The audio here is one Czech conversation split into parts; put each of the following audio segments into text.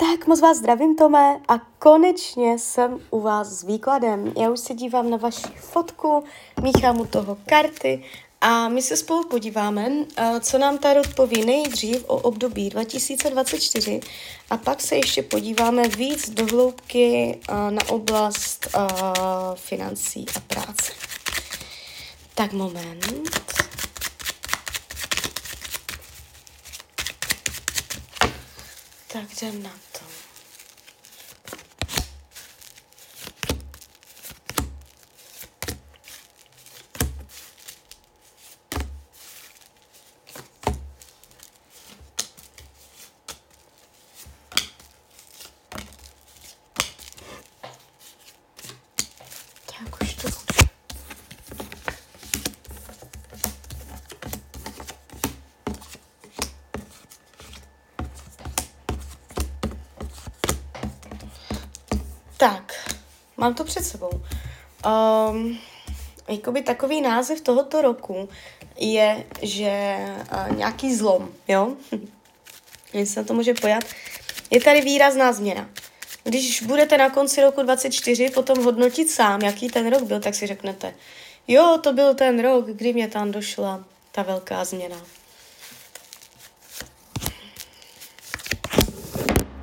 Tak moc vás zdravím, Tome, a konečně jsem u vás s výkladem. Já už se dívám na vaši fotku, míchám u toho karty a my se spolu podíváme, eh, co nám Tarot poví nejdřív o období 2024 a pak se ještě podíváme víc do hloubky eh, na oblast eh, financí a práce. Tak moment. Tak jdem na to. Tak, mám to před sebou. Um, jakoby takový název tohoto roku je, že uh, nějaký zlom, jo? Jestli se to může pojat. Je tady výrazná změna. Když budete na konci roku 24 potom hodnotit sám, jaký ten rok byl, tak si řeknete, jo, to byl ten rok, kdy mě tam došla ta velká změna.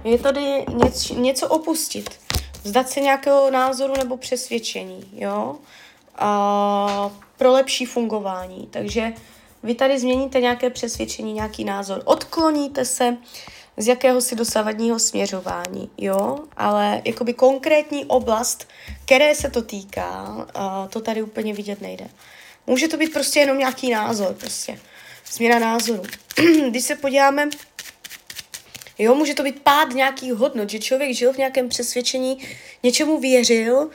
Je tady něco, něco opustit vzdat se nějakého názoru nebo přesvědčení, jo, a pro lepší fungování. Takže vy tady změníte nějaké přesvědčení, nějaký názor, odkloníte se z jakéhosi dosavadního směřování, jo, ale jakoby konkrétní oblast, které se to týká, to tady úplně vidět nejde. Může to být prostě jenom nějaký názor, prostě. Změna názoru. Když se podíváme Jo, může to být pád nějakých hodnot, že člověk žil v nějakém přesvědčení, něčemu věřil uh,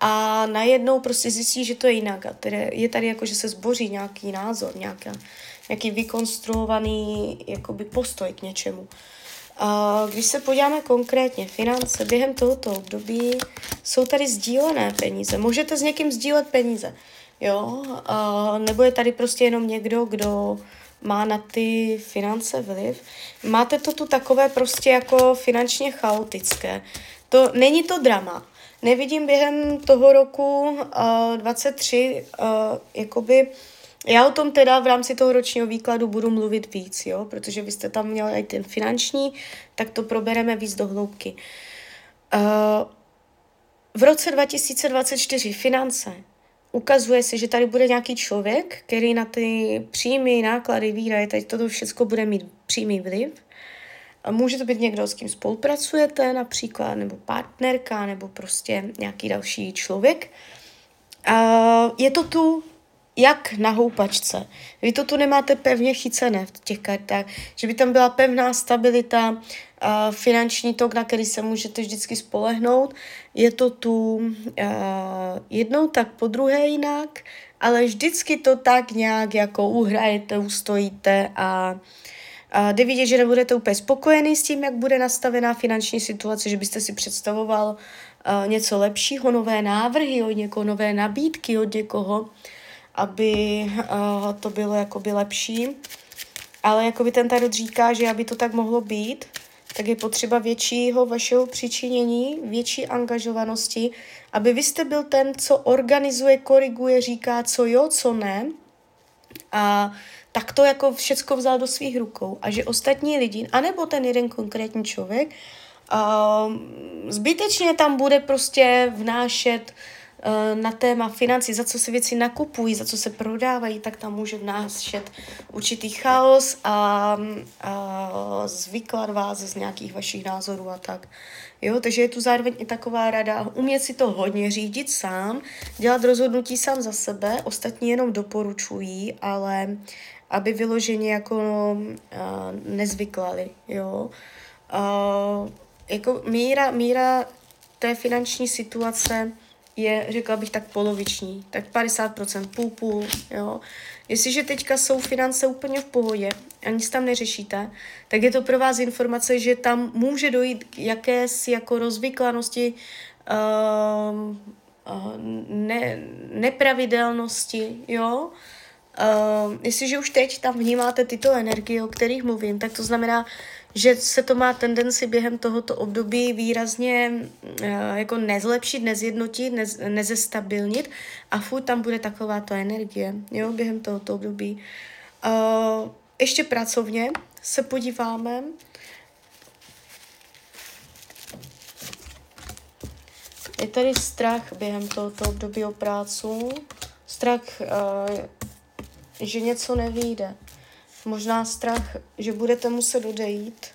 a najednou prostě zjistí, že to je jinak. A tedy je tady jako, že se zboří nějaký názor, nějaká, nějaký vykonstruovaný jakoby postoj k něčemu. Uh, když se podíváme konkrétně, finance během tohoto období jsou tady sdílené peníze. Můžete s někým sdílet peníze, jo? Uh, nebo je tady prostě jenom někdo, kdo má na ty finance vliv. Máte to tu takové prostě jako finančně chaotické. To není to drama. Nevidím během toho roku uh, 23 uh, jakoby já o tom teda v rámci toho ročního výkladu budu mluvit víc, jo, protože vy jste tam měli i ten finanční, tak to probereme víc do hloubky. Uh, v roce 2024 finance ukazuje se, že tady bude nějaký člověk, který na ty příjmy, náklady, výdaje, teď toto všechno bude mít přímý vliv. A může to být někdo, s kým spolupracujete například, nebo partnerka, nebo prostě nějaký další člověk. A je to tu jak na houpačce. Vy to tu nemáte pevně chycené v těch kartách, že by tam byla pevná stabilita, uh, finanční tok, na který se můžete vždycky spolehnout. Je to tu jednou tak, po druhé jinak, ale vždycky to tak nějak jako uhrajete, ustojíte a a jde vidět, že nebudete úplně spokojený s tím, jak bude nastavená finanční situace, že byste si představoval uh, něco lepšího, nové návrhy od někoho, nové nabídky od někoho, aby uh, to bylo jakoby lepší. Ale jakoby ten tarot říká, že aby to tak mohlo být, tak je potřeba většího vašeho přičinění, větší angažovanosti, aby vy jste byl ten, co organizuje, koriguje, říká, co jo, co ne. A tak to jako všecko vzal do svých rukou. A že ostatní lidi, anebo ten jeden konkrétní člověk, uh, zbytečně tam bude prostě vnášet uh, na téma financí, za co se věci nakupují, za co se prodávají, tak tam může vnášet určitý chaos a, a zvyklad vás z nějakých vašich názorů a tak. Jo, takže je tu zároveň i taková rada umět si to hodně řídit sám, dělat rozhodnutí sám za sebe, ostatní jenom doporučují, ale aby vyloženě jako uh, nezvyklali, jo. Uh, jako míra, míra té finanční situace je, řekla bych, tak poloviční, tak 50%, půl půl, jo. Jestliže teďka jsou finance úplně v pohodě a nic tam neřešíte, tak je to pro vás informace, že tam může dojít k jakési jako rozvyklanosti, uh, uh, ne, nepravidelnosti, jo. Uh, jestliže už teď tam vnímáte tyto energie, o kterých mluvím, tak to znamená, že se to má tendenci během tohoto období výrazně uh, jako nezlepšit, nezjednotit, nez, nezestabilnit a furt tam bude taková to energie, jo, během tohoto období. Uh, ještě pracovně se podíváme. Je tady strach během tohoto období o prácu, strach, uh, že něco nevíde možná strach, že budete muset odejít.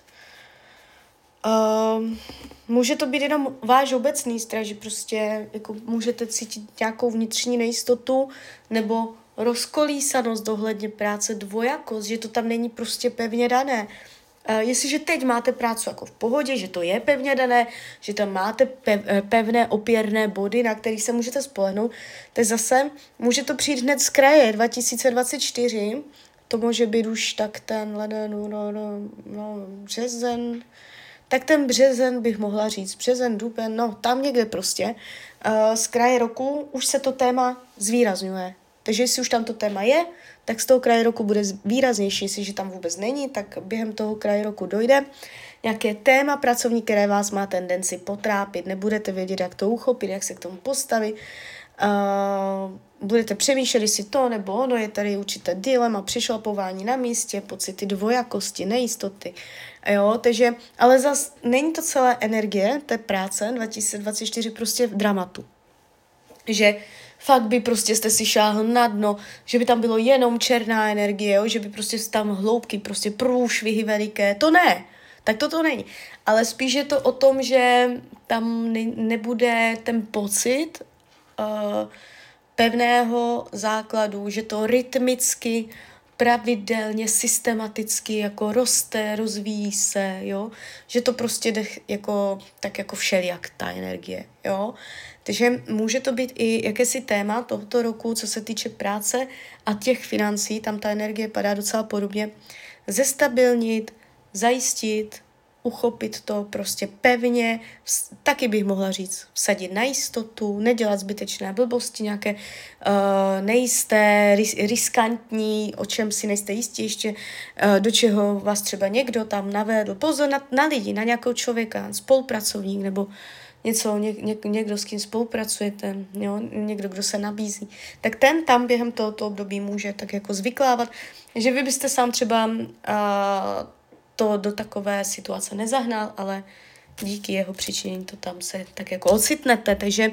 Uh, může to být jenom váš obecný strach, že prostě jako můžete cítit nějakou vnitřní nejistotu nebo rozkolísanost dohledně práce, dvojakost, že to tam není prostě pevně dané. Uh, jestliže teď máte práci jako v pohodě, že to je pevně dané, že tam máte pev, eh, pevné opěrné body, na kterých se můžete spolehnout, tak zase může to přijít hned z kraje 2024, to může být už tak ten leden, no, no, no, březen, tak ten březen bych mohla říct, březen, duben, no tam někde prostě. Uh, z kraje roku už se to téma zvýrazňuje. Takže jestli už tam to téma je, tak z toho kraje roku bude výraznější. Jestliže tam vůbec není, tak během toho kraje roku dojde nějaké téma pracovní, které vás má tendenci potrápit. Nebudete vědět, jak to uchopit, jak se k tomu postavit. Uh, budete přemýšlet, jestli to nebo ono, je tady určité dilema, přišlapování na místě, pocity dvojakosti, nejistoty. Jo, takže, ale zas není to celé energie té práce 2024 prostě v dramatu. Že fakt by prostě jste si šáhl na dno, že by tam bylo jenom černá energie, jo? že by prostě tam hloubky, prostě průšvihy veliké, to ne. Tak to to není. Ale spíš je to o tom, že tam ne, nebude ten pocit, uh, pevného základu, že to rytmicky, pravidelně, systematicky jako roste, rozvíjí se, jo, že to prostě jde jako, tak jako všelijak ta energie, jo. Takže může to být i jakési téma tohoto roku, co se týče práce a těch financí, tam ta energie padá docela podobně, zestabilnit, zajistit, uchopit to prostě pevně, taky bych mohla říct, vsadit na jistotu, nedělat zbytečné blbosti, nějaké uh, nejisté, ris- riskantní, o čem si nejste jistí ještě, uh, do čeho vás třeba někdo tam navedl. Pozor na, na lidi, na nějakého člověka, spolupracovník nebo něco, ně, ně, někdo, s kým spolupracujete, jo, někdo, kdo se nabízí, tak ten tam během tohoto období může tak jako zvyklávat, že vy byste sám třeba uh, to do takové situace nezahnal, ale díky jeho přičinění to tam se tak jako ocitnete, takže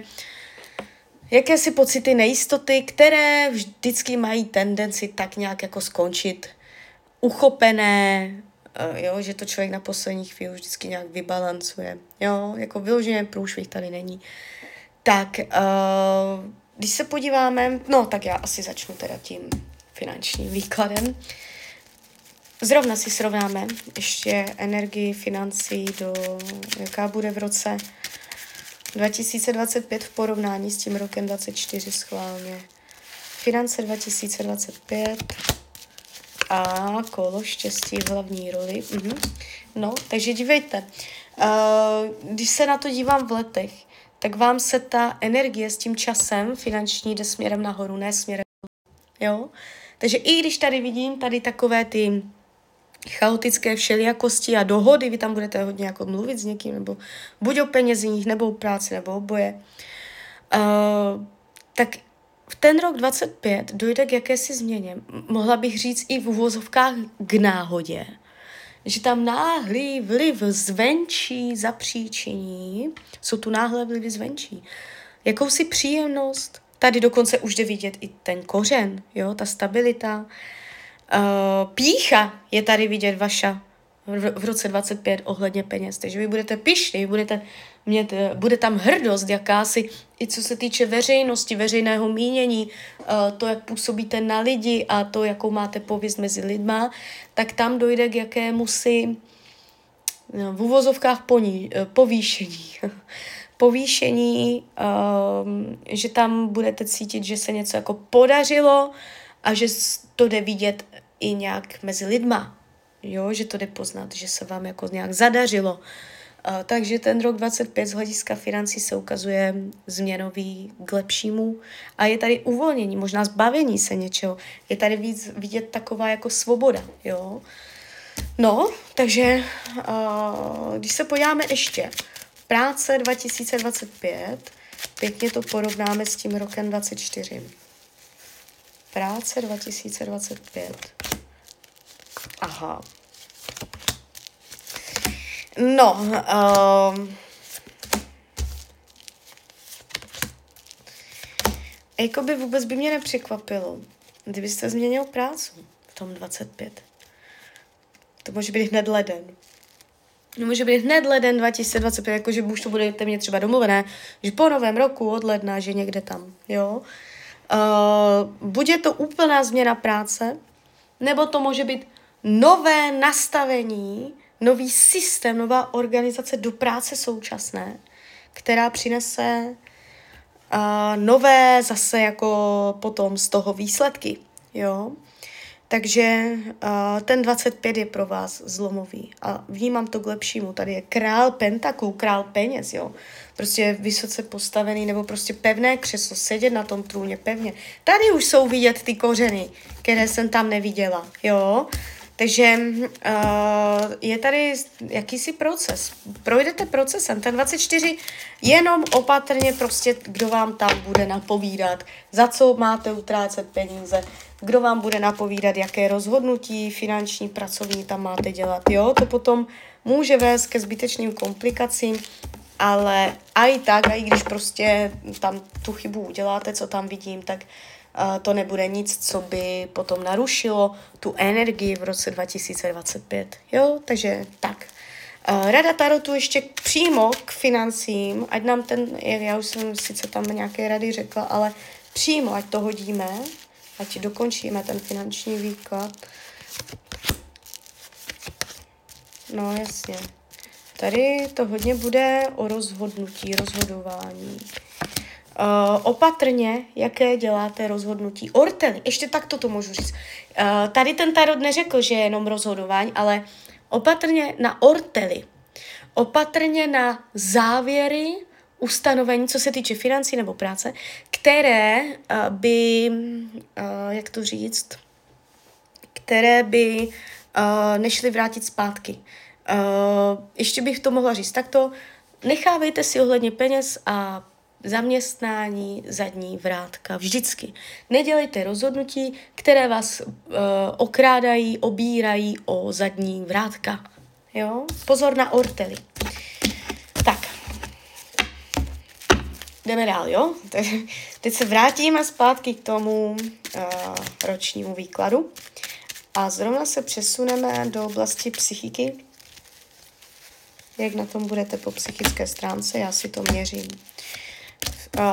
jaké si pocity nejistoty, které vždycky mají tendenci tak nějak jako skončit uchopené, eh, jo, že to člověk na poslední chvíli vždycky nějak vybalancuje, jo, jako vyloženě průšvih tady není. Tak, uh, když se podíváme, no tak já asi začnu teda tím finančním výkladem. Zrovna si srovnáme ještě energii financí do, jaká bude v roce 2025 v porovnání s tím rokem 24 schválně. Finance 2025 a kolo štěstí v hlavní roli. Mhm. No, takže dívejte, uh, když se na to dívám v letech, tak vám se ta energie s tím časem finanční jde směrem nahoru, ne směrem Jo? Takže i když tady vidím tady takové ty chaotické všelijakosti a dohody, vy tam budete hodně jako mluvit s někým, nebo buď o penězích, nebo o práci, nebo oboje, uh, tak v ten rok 25 dojde k jakési změně. Mohla bych říct i v uvozovkách k náhodě, že tam náhlý vliv zvenčí zapříčiní, jsou tu náhlé vlivy zvenčí, jakousi příjemnost, tady dokonce už jde vidět i ten kořen, jo, ta stabilita, Uh, pícha je tady vidět vaša v, roce 25 ohledně peněz. Takže vy budete pišní, budete mít, eh, bude tam hrdost jakási, i co se týče veřejnosti, veřejného mínění, uh, to, jak působíte na lidi a to, jakou máte pověst mezi lidma, tak tam dojde k jakému si no, v uvozovkách poní, povýšení. povýšení, um, že tam budete cítit, že se něco jako podařilo, a že to jde vidět i nějak mezi lidma, jo, že to jde poznat, že se vám jako nějak zadařilo. Takže ten rok 25 z hlediska financí se ukazuje změnový k lepšímu a je tady uvolnění, možná zbavení se něčeho. Je tady víc vidět taková jako svoboda, jo. No, takže když se podíváme ještě, práce 2025, pěkně to porovnáme s tím rokem 24. Práce 2025. Aha. No, um, jakoby vůbec by mě nepřekvapilo, kdybyste změnil práci v tom 25. To může být hned leden. No může být hned leden 2025, jakože už to budete mít třeba domluvené, že po novém roku od ledna, že někde tam, jo. Uh, bude to úplná změna práce, nebo to může být nové nastavení, nový systém, nová organizace do práce současné, která přinese uh, nové zase jako potom z toho výsledky, jo. Takže uh, ten 25 je pro vás zlomový a vnímám to k lepšímu. Tady je král pentaklů, král peněz, jo. Prostě vysoce postavený nebo prostě pevné křeslo, sedět na tom trůně pevně. Tady už jsou vidět ty kořeny, které jsem tam neviděla, jo. Takže uh, je tady jakýsi proces. Projdete procesem. Ten 24 jenom opatrně prostě, kdo vám tam bude napovídat, za co máte utrácet peníze, kdo vám bude napovídat, jaké rozhodnutí finanční, pracovní tam máte dělat. Jo, to potom může vést ke zbytečným komplikacím, ale a i tak, a i když prostě tam tu chybu uděláte, co tam vidím, tak uh, to nebude nic, co by potom narušilo tu energii v roce 2025. Jo, takže tak. Uh, Rada Tarotu ještě přímo k financím, ať nám ten, já už jsem sice tam nějaké rady řekla, ale přímo, ať to hodíme, ať dokončíme ten finanční výklad. No jasně. Tady to hodně bude o rozhodnutí, rozhodování. Uh, opatrně, jaké děláte rozhodnutí. Ortely, ještě tak to můžu říct. Uh, tady ten tarot neřekl, že je jenom rozhodování, ale opatrně na ortely. Opatrně na závěry, ustanovení, co se týče financí nebo práce, které uh, by, uh, jak to říct, které by uh, nešly vrátit zpátky. Ještě bych to mohla říct takto, nechávejte si ohledně peněz a zaměstnání zadní vrátka. Vždycky. Nedělejte rozhodnutí, které vás okrádají, obírají o zadní vrátka. Jo? Pozor na ortely. Tak, jdeme dál, jo? Teď se vrátíme zpátky k tomu uh, ročnímu výkladu a zrovna se přesuneme do oblasti psychiky. Jak na tom budete po psychické stránce, já si to měřím. Uh,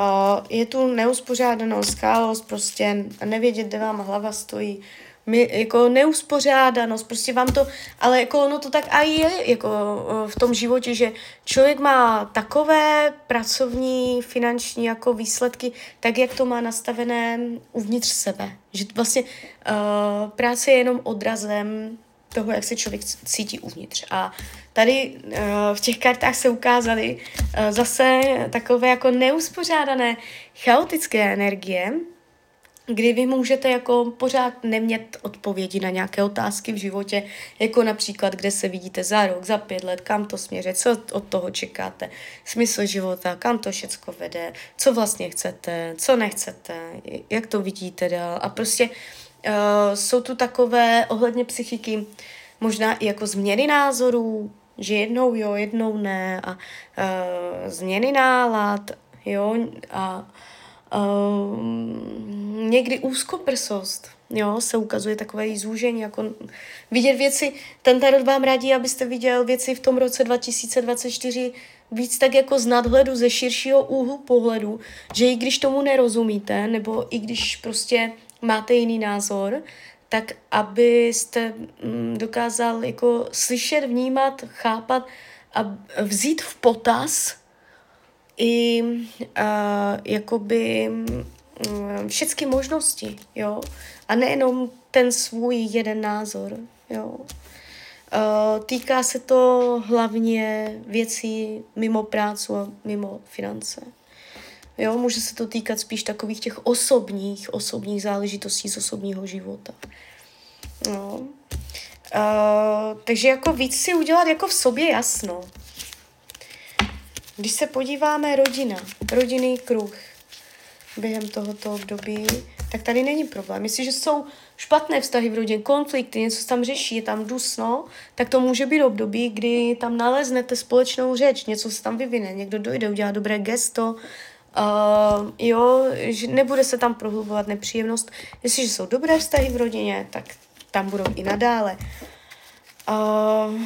je tu neuspořádanost, chaos, prostě nevědět, kde vám hlava stojí, my, jako neuspořádanost, prostě vám to, ale jako ono to tak a je jako v tom životě, že člověk má takové pracovní, finanční jako výsledky, tak jak to má nastavené uvnitř sebe. Že vlastně uh, práce je jenom odrazem toho, jak se člověk cítí uvnitř. A tady uh, v těch kartách se ukázaly uh, zase takové jako neuspořádané, chaotické energie, kdy vy můžete jako pořád nemět odpovědi na nějaké otázky v životě, jako například, kde se vidíte za rok, za pět let, kam to směřuje, co od toho čekáte, smysl života, kam to všecko vede, co vlastně chcete, co nechcete, jak to vidíte dál. A prostě uh, jsou tu takové ohledně psychiky možná i jako změny názorů, že jednou jo, jednou ne a uh, změny nálad, jo, a uh, někdy úzkoprsost, jo, se ukazuje takové zúžení, jako vidět věci, ten tarot vám radí, abyste viděl věci v tom roce 2024 víc tak jako z nadhledu, ze širšího úhlu pohledu, že i když tomu nerozumíte, nebo i když prostě máte jiný názor, tak abyste mm, dokázal jako slyšet, vnímat, chápat a vzít v potaz i uh, jakoby um, všechny možnosti, jo, a nejenom ten svůj jeden názor, jo. Uh, týká se to hlavně věcí mimo prácu a mimo finance. Jo, může se to týkat spíš takových těch osobních, osobních záležitostí z osobního života. No. Uh, takže jako víc si udělat jako v sobě jasno. Když se podíváme rodina, rodinný kruh během tohoto období, tak tady není problém. Jestliže jsou špatné vztahy v rodině, konflikty, něco se tam řeší, je tam dusno, tak to může být období, kdy tam naleznete společnou řeč, něco se tam vyvine, někdo dojde, udělá dobré gesto, uh, jo, že nebude se tam prohlubovat nepříjemnost. Jestliže jsou dobré vztahy v rodině, tak tam budou i nadále. Uh,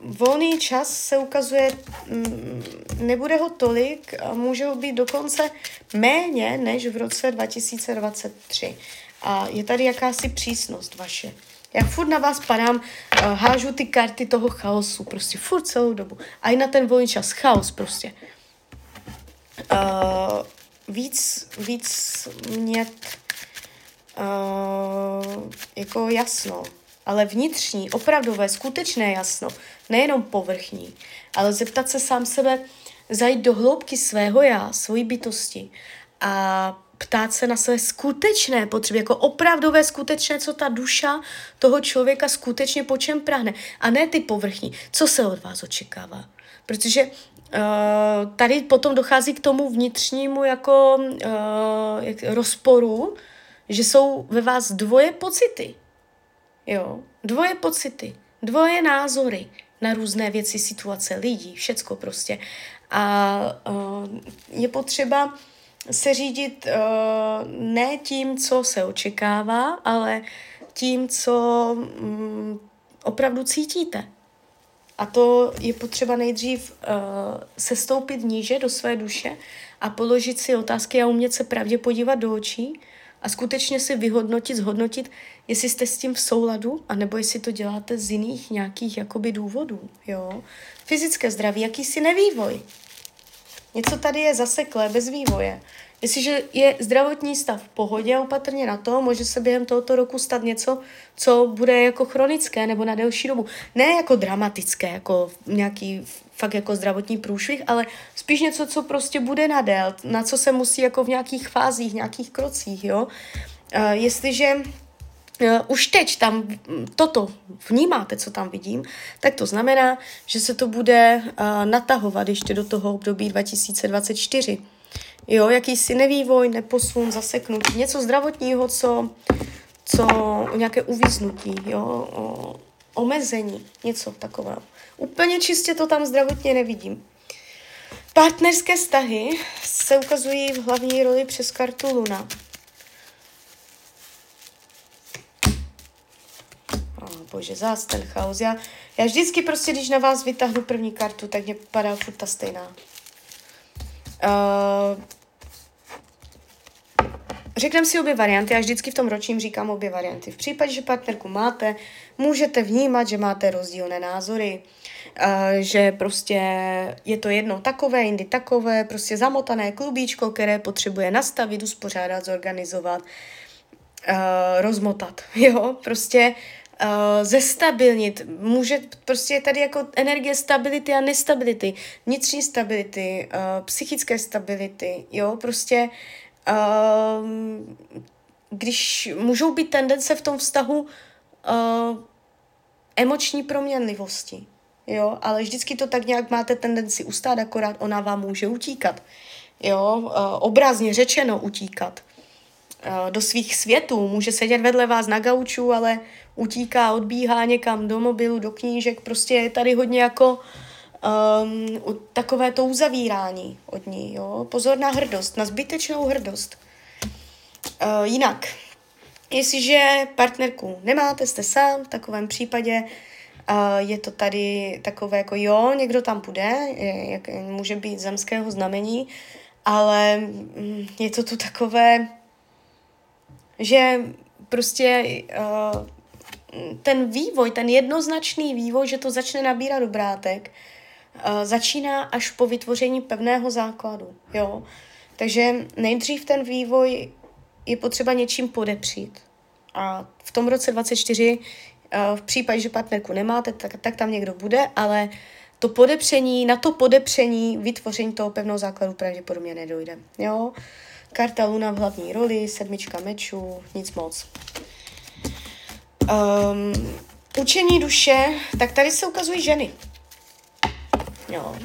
volný čas se ukazuje, mm, nebude ho tolik, může ho být dokonce méně než v roce 2023. A je tady jakási přísnost vaše. Já furt na vás padám, hážu ty karty toho chaosu, prostě furt celou dobu. A i na ten volný čas, chaos prostě. Uh, víc, víc mět uh, jako jasno, ale vnitřní, opravdové, skutečné jasno, nejenom povrchní, ale zeptat se sám sebe, zajít do hloubky svého já, svojí bytosti a ptát se na své skutečné potřeby, jako opravdové skutečné, co ta duša toho člověka skutečně po čem prahne. A ne ty povrchní. Co se od vás očekává? Protože uh, tady potom dochází k tomu vnitřnímu jako uh, jak, rozporu, že jsou ve vás dvoje pocity. Jo, dvoje pocity, dvoje názory na různé věci, situace, lidí, všecko prostě. A uh, je potřeba se řídit uh, ne tím, co se očekává, ale tím, co um, opravdu cítíte. A to je potřeba nejdřív uh, sestoupit níže do své duše a položit si otázky a umět se pravdě podívat do očí a skutečně si vyhodnotit, zhodnotit, jestli jste s tím v souladu, anebo jestli to děláte z jiných nějakých jakoby důvodů, jo. Fyzické zdraví, jakýsi nevývoj. Něco tady je zaseklé, bez vývoje. Jestliže je zdravotní stav v pohodě opatrně na to, může se během tohoto roku stát něco, co bude jako chronické nebo na delší dobu. Ne jako dramatické, jako nějaký fakt jako zdravotní průšvih, ale spíš něco, co prostě bude nadél, na co se musí jako v nějakých fázích, nějakých krocích, jo. Uh, jestliže Uh, už teď tam toto vnímáte, co tam vidím, tak to znamená, že se to bude uh, natahovat ještě do toho období 2024. Jo, jakýsi nevývoj, neposun, zaseknutí, něco zdravotního, co, co nějaké uvíznutí, jo, omezení, něco takového. Úplně čistě to tam zdravotně nevidím. Partnerské vztahy se ukazují v hlavní roli přes kartu Luna. Oh, bože, zás ten chaos. Já, já vždycky prostě, když na vás vytáhnu první kartu, tak mě padá furt ta stejná. Uh, Řekneme si obě varianty, já vždycky v tom ročním říkám obě varianty. V případě, že partnerku máte, můžete vnímat, že máte rozdílné názory, uh, že prostě je to jednou takové, jindy takové, prostě zamotané klubíčko, které potřebuje nastavit, uspořádat, zorganizovat, uh, rozmotat, jo, prostě uh, zestabilnit. Může, prostě je tady jako energie stability a nestability, vnitřní stability, psychické stability, jo, prostě uh, když můžou být tendence v tom vztahu uh, emoční proměnlivosti, jo, ale vždycky to tak nějak máte tendenci ustát, akorát ona vám může utíkat, jo, uh, obrazně řečeno utíkat uh, do svých světů, může sedět vedle vás na gauču, ale utíká, odbíhá někam do mobilu, do knížek, prostě je tady hodně jako um, takové to uzavírání od ní, jo. Pozor na hrdost, na zbytečnou hrdost. Uh, jinak, jestliže partnerku nemáte, jste sám, v takovém případě uh, je to tady takové jako jo, někdo tam půjde, je, jak, může být zemského znamení, ale mm, je to tu takové, že prostě uh, ten vývoj, ten jednoznačný vývoj, že to začne nabírat obrátek, uh, začíná až po vytvoření pevného základu. Jo? Takže nejdřív ten vývoj je potřeba něčím podepřít. A v tom roce 24, uh, v případě, že partnerku nemáte, tak, tak tam někdo bude, ale to podepření, na to podepření, vytvoření toho pevného základu pravděpodobně nedojde. Jo? Karta Luna v hlavní roli, sedmička mečů, nic moc. Um, učení duše, tak tady se ukazují ženy. Jo.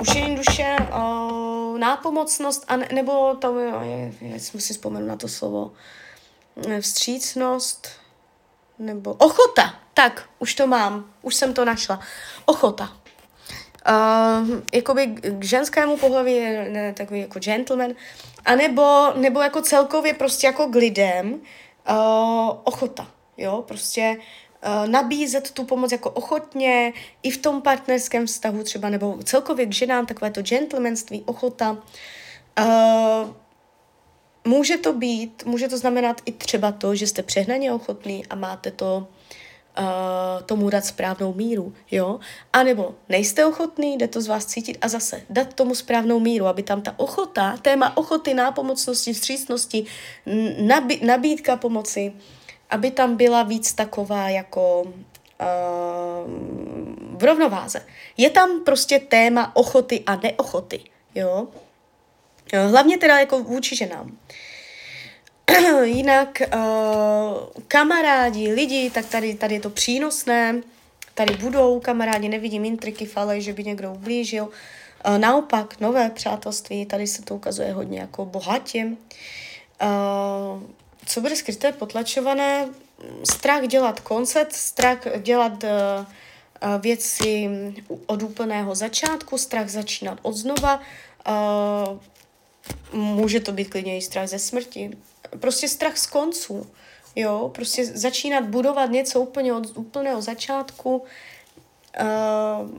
Učení duše, uh, nápomocnost, a ne, nebo to, je, je, musím vzpomenout na to slovo, vstřícnost, nebo ochota. Tak, už to mám, už jsem to našla. Ochota. Uh, jakoby k ženskému pohlaví je ne, takový jako gentleman, anebo nebo jako celkově prostě jako k lidem uh, ochota, jo, prostě nabízet tu pomoc jako ochotně i v tom partnerském vztahu třeba, nebo celkově k ženám takové to gentlemanství, ochota. Uh, může to být, může to znamenat i třeba to, že jste přehnaně ochotný a máte to uh, tomu dát správnou míru, jo? A nebo nejste ochotný, jde to z vás cítit a zase dát tomu správnou míru, aby tam ta ochota, téma ochoty, nápomocnosti, vstřícnosti, nabí, nabídka pomoci, aby tam byla víc taková jako uh, v rovnováze. Je tam prostě téma ochoty a neochoty, jo? Hlavně teda jako vůči ženám. Jinak uh, kamarádi, lidi, tak tady, tady je to přínosné. Tady budou kamarádi, nevidím intriky, fale, že by někdo ublížil. Uh, naopak, nové přátelství, tady se to ukazuje hodně jako bohatě. Uh, co bude skryté, potlačované? Strach dělat koncert, strach dělat uh, věci od úplného začátku, strach začínat od znova, uh, může to být klidně i strach ze smrti, prostě strach z konců, jo, prostě začínat budovat něco úplně od úplného začátku, uh,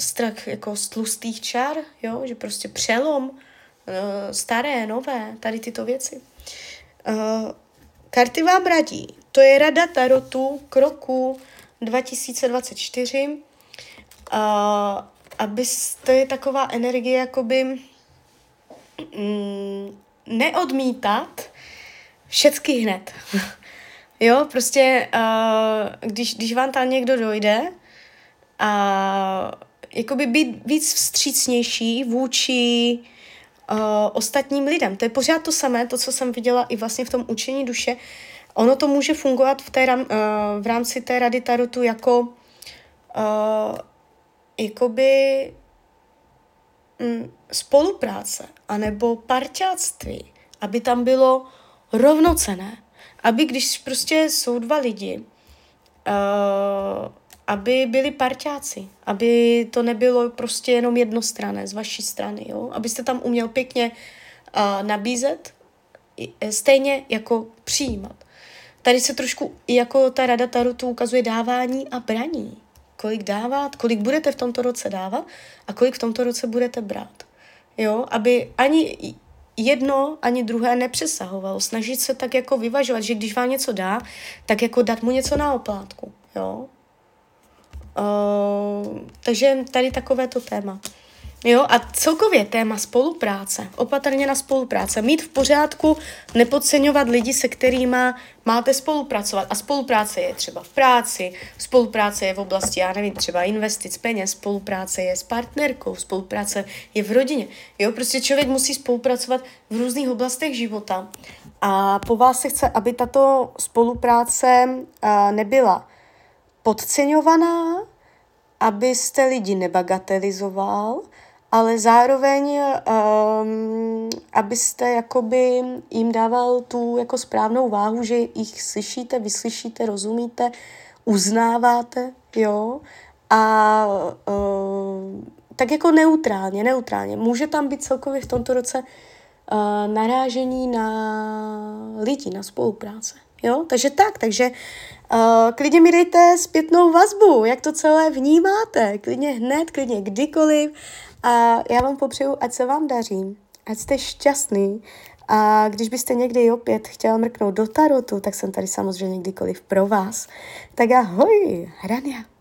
strach jako z tlustých čar, jo, že prostě přelom, staré, nové, tady tyto věci. Uh, karty vám radí, to je rada Tarotu k roku 2024, uh, abyste je taková energie jakoby mm, neodmítat všecky hned. jo, prostě uh, když, když vám tam někdo dojde a jakoby být víc vstřícnější vůči uh, ostatním lidem. To je pořád to samé, to, co jsem viděla i vlastně v tom učení duše. Ono to může fungovat v, té, uh, v rámci té rady Tarotu jako uh, jakoby mm, spolupráce anebo parťáctví, aby tam bylo rovnocené. Aby když prostě jsou dva lidi, uh, aby byli parťáci, aby to nebylo prostě jenom jednostrané z vaší strany, jo? abyste tam uměl pěkně uh, nabízet, stejně jako přijímat. Tady se trošku jako ta rada Tarotu ukazuje dávání a braní. Kolik dávat, kolik budete v tomto roce dávat a kolik v tomto roce budete brát jo, aby ani jedno, ani druhé nepřesahovalo. Snažit se tak jako vyvažovat, že když vám něco dá, tak jako dát mu něco na oplátku, jo. Uh, takže tady takové to téma. Jo, a celkově téma spolupráce, opatrně na spolupráce, mít v pořádku, nepodceňovat lidi, se kterými máte spolupracovat. A spolupráce je třeba v práci, spolupráce je v oblasti, já nevím, třeba investic, peněz, spolupráce je s partnerkou, spolupráce je v rodině. Jo, prostě člověk musí spolupracovat v různých oblastech života. A po vás se chce, aby tato spolupráce nebyla podceňovaná, abyste lidi nebagatelizoval, ale zároveň, um, abyste jakoby jim dával tu jako správnou váhu, že jich slyšíte, vyslyšíte, rozumíte, uznáváte, jo, a uh, tak jako neutrálně, neutrálně. Může tam být celkově v tomto roce uh, narážení na lidi, na spolupráce. Jo, takže tak, takže uh, klidně mi dejte zpětnou vazbu, jak to celé vnímáte, klidně hned, klidně kdykoliv a já vám popřeju, ať se vám daří, ať jste šťastný a když byste někdy opět chtěl mrknout do tarotu, tak jsem tady samozřejmě kdykoliv pro vás. Tak ahoj, Rania.